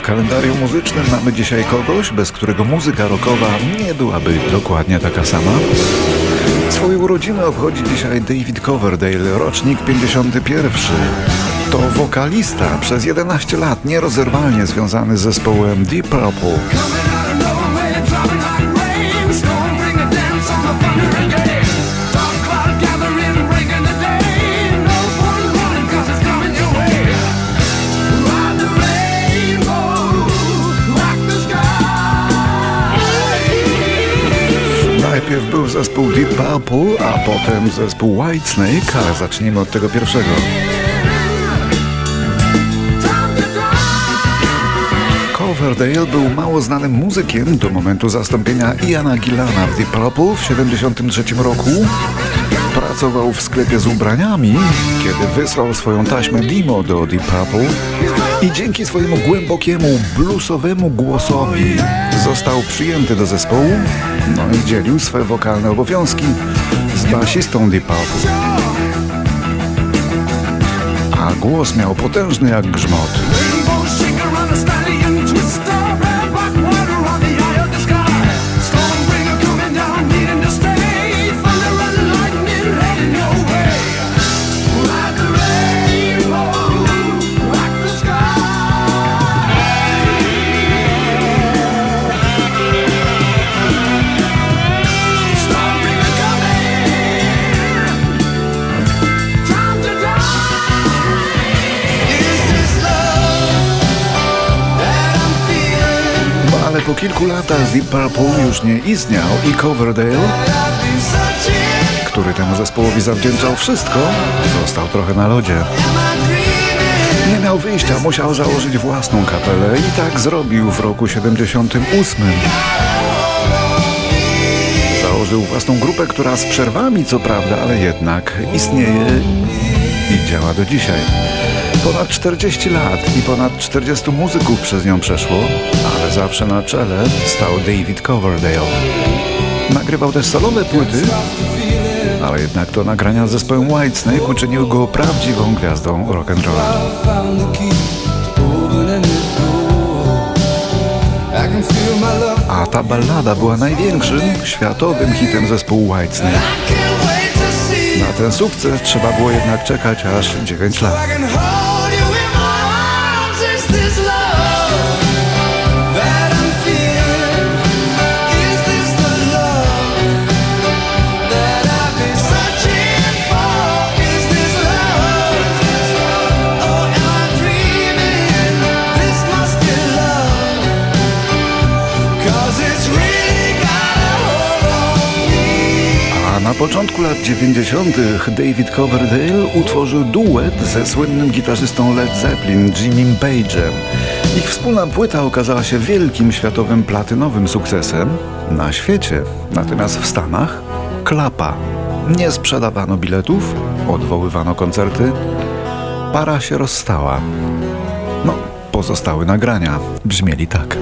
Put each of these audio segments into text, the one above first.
W kalendarium muzycznym mamy dzisiaj kogoś, bez którego muzyka rockowa nie byłaby dokładnie taka sama. Swoje urodziny obchodzi dzisiaj David Coverdale, rocznik 51. To wokalista przez 11 lat nierozerwalnie związany z zespołem Deep Purple. Zespół Deep Purple, a potem zespół Whitesnake, ale zacznijmy od tego pierwszego. Coverdale był mało znanym muzykiem do momentu zastąpienia Iana Gillana w Deep Purple w 1973 roku. Pracował w sklepie z ubraniami, kiedy wysłał swoją taśmę demo do Deep Purple i dzięki swojemu głębokiemu, bluesowemu głosowi został przyjęty do zespołu, no i dzielił swe wokalne obowiązki z basistą Deep Purple. A głos miał potężny jak grzmot. Kilku latach Deep Purple już nie istniał i Coverdale, który temu zespołowi zawdzięczał wszystko, został trochę na lodzie. Nie miał wyjścia, musiał założyć własną kapelę i tak zrobił w roku 78. Założył własną grupę, która z przerwami co prawda, ale jednak istnieje i działa do dzisiaj. Ponad 40 lat i ponad 40 muzyków przez nią przeszło, ale zawsze na czele stał David Coverdale. Nagrywał też solowe płyty, ale jednak to nagrania z zespołem Whitesnake uczyniły go prawdziwą gwiazdą rock'n'rolla. A ta ballada była największym światowym hitem zespołu Whitesnake. Na ten sukces trzeba było jednak czekać aż 9 lat. Początku lat 90. David Coverdale utworzył duet ze słynnym gitarzystą Led Zeppelin Jimmy Page'em. Ich wspólna płyta okazała się wielkim światowym platynowym sukcesem na świecie, natomiast w Stanach klapa. Nie sprzedawano biletów, odwoływano koncerty, para się rozstała. No, pozostałe nagrania brzmieli tak.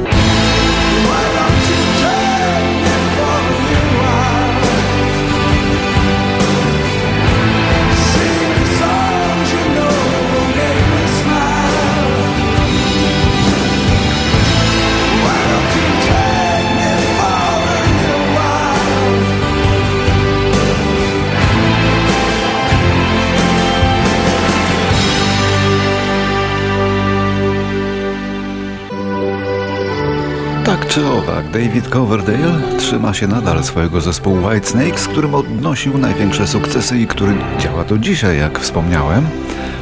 Czy owak, David Coverdale trzyma się nadal swojego zespołu Whitesnake, z którym odnosił największe sukcesy i który działa do dzisiaj, jak wspomniałem.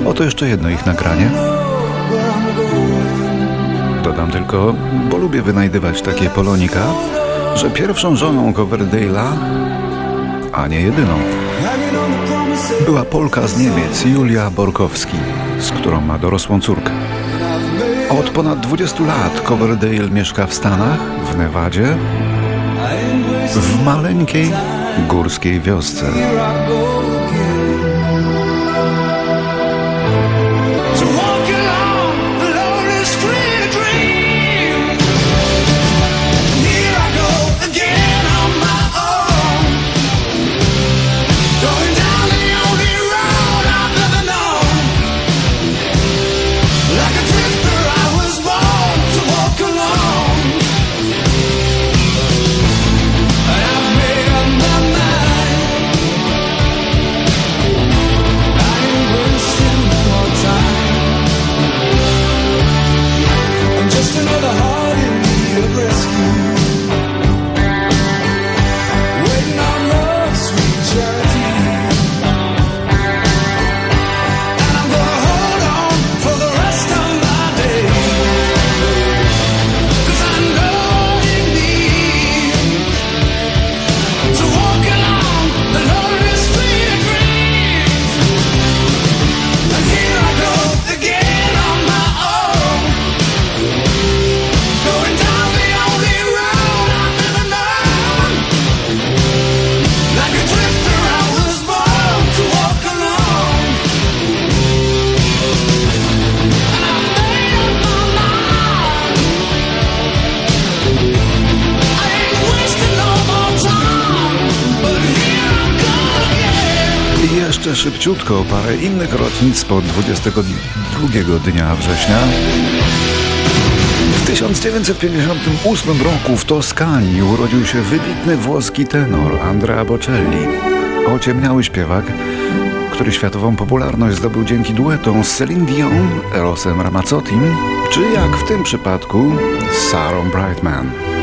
Oto jeszcze jedno ich nagranie. Dodam tylko, bo lubię wynajdywać takie polonika, że pierwszą żoną Coverdale'a, a nie jedyną, była Polka z Niemiec, Julia Borkowski, z którą ma dorosłą córkę. Od ponad 20 lat Coverdale mieszka w Stanach, w Nevadzie, w maleńkiej górskiej wiosce. Szybciutko parę innych rocznic po 22 dnia września. W 1958 roku w Toskanii urodził się wybitny włoski tenor Andrea Bocelli. Ociemniały śpiewak, który światową popularność zdobył dzięki duetom z Celine Dion, Erosem Ramazzottim, czy jak w tym przypadku z Sarah Brightman.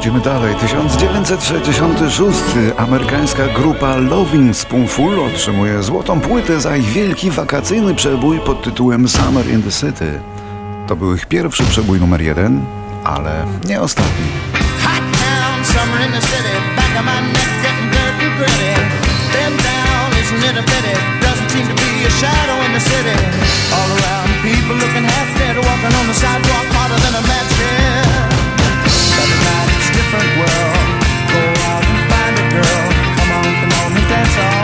Przechodzimy dalej. 1966. Amerykańska grupa Loving Spoonful otrzymuje złotą płytę za ich wielki wakacyjny przebój pod tytułem Summer in the City. To był ich pierwszy przebój numer jeden, ale nie ostatni. Looking half dead, walking on the sidewalk harder than a match different world. Go out and find a girl. Come on, come on and dance all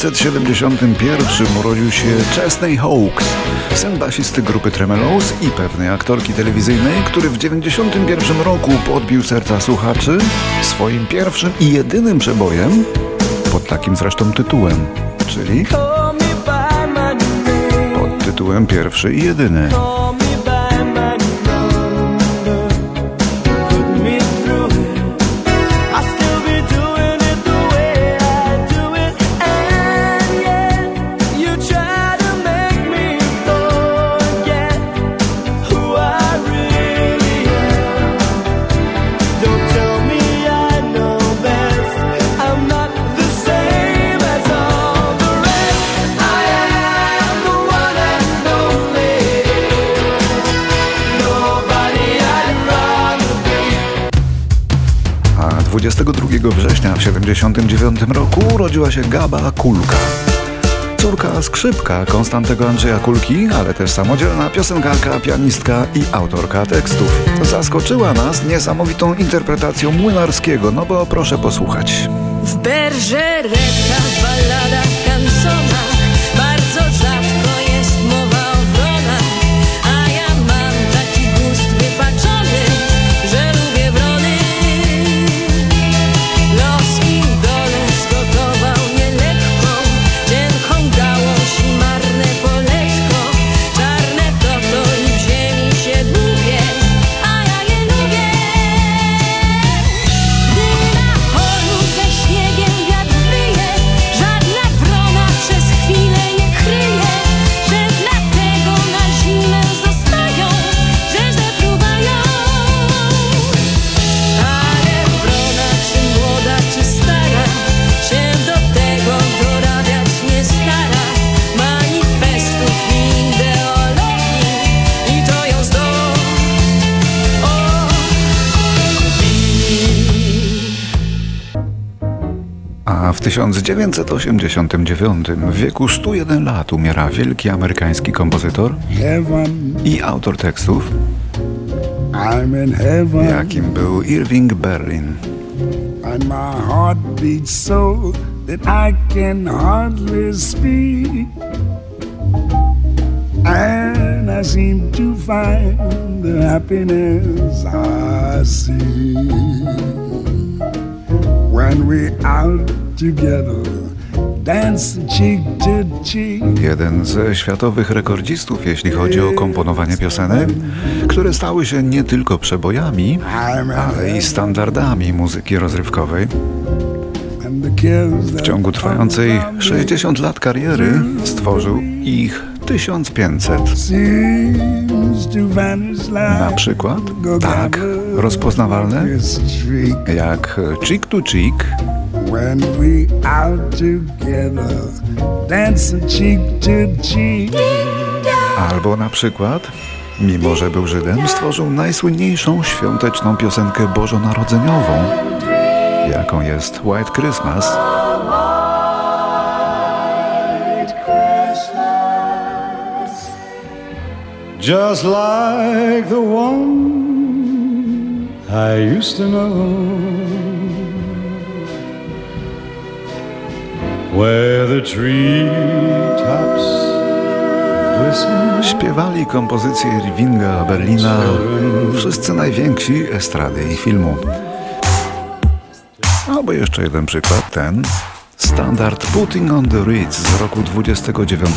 1971 urodził się Chesney Hawkes, syn basisty grupy Tremelows i pewnej aktorki telewizyjnej, który w 1991 roku podbił serca słuchaczy swoim pierwszym i jedynym przebojem pod takim zresztą tytułem, czyli pod tytułem pierwszy i jedyny. 22 września w 1979 roku urodziła się Gaba Kulka. Córka skrzypka Konstantego Andrzeja Kulki, ale też samodzielna piosenkarka, pianistka i autorka tekstów. Zaskoczyła nas niesamowitą interpretacją młynarskiego, no bo proszę posłuchać. W berżeretkach, balladach, A w 1989 w wieku 101 lat umiera wielki amerykański kompozytor i autor tekstów, jakim był Irving Berlin. And I seem to find the happiness I see. When When we out together Jeden ze światowych rekordzistów, jeśli chodzi o komponowanie piosenek, które stały się nie tylko przebojami, ale i standardami muzyki rozrywkowej. W ciągu trwającej 60 lat kariery stworzył ich 1500. Na przykład tak rozpoznawalne jak Cheek to Cheek when we out together, dancing cheek to cheek. Albo na przykład, mimo że był Żydem, stworzył najsłynniejszą świąteczną piosenkę bożonarodzeniową, jaką jest White Christmas. Just like the one I used to know. Śpiewali kompozycje Irvinga Berlina wszyscy najwięksi estrady i filmu. Albo jeszcze jeden przykład, ten standard Putting on the Ritz z roku 29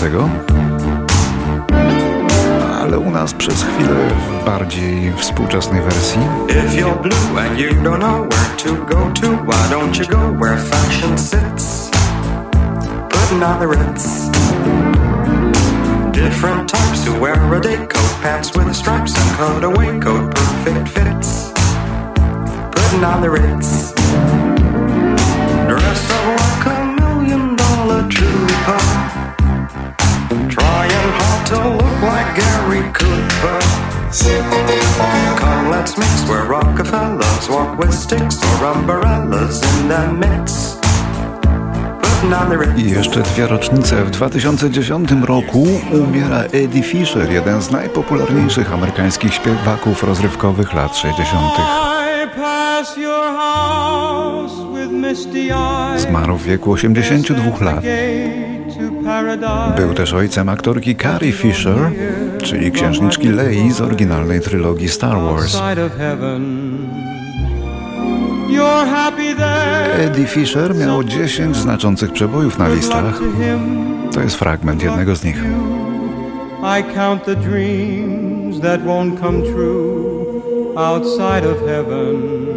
ale u nas przez chwilę w bardziej współczesnej wersji. If you're blue and you don't know where to go to, why don't you go where fashion sits? Ritz. Different types who wear a day coat, pants with stripes and cutaway coat, perfect fits. Putting on the Ritz. Dress up like a million dollar trooper. Trying hard to look like Gary Cooper. Come, let's mix where Rockefellers walk with sticks or umbrellas in the mix. I jeszcze dwie rocznice. W 2010 roku umiera Eddie Fisher, jeden z najpopularniejszych amerykańskich śpiewaków rozrywkowych lat 60. Zmarł w wieku 82 lat. Był też ojcem aktorki Carrie Fisher, czyli księżniczki Lei z oryginalnej trylogii Star Wars. Eddie Fisher miał 10 znaczących przebojów na listach. To jest fragment jednego z nich. I count the dreams that won't come true outside of heaven.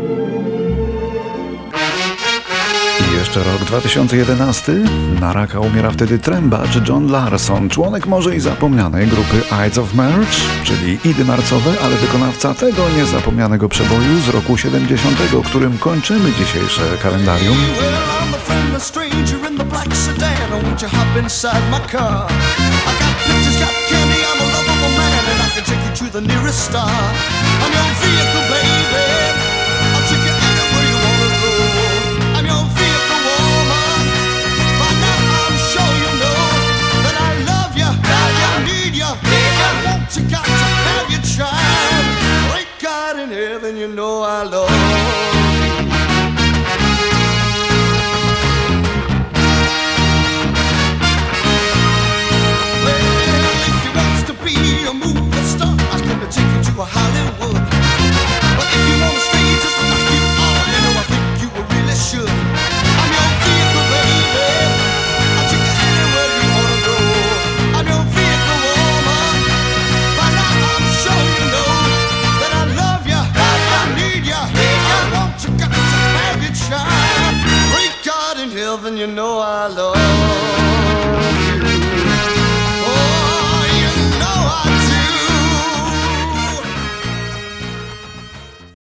Jeszcze rok 2011. Na raka umiera wtedy trębacz John Larson, członek może i zapomnianej grupy Ides of March, czyli Idy Marcowe, ale wykonawca tego niezapomnianego przeboju z roku 70, którym kończymy dzisiejsze kalendarium. you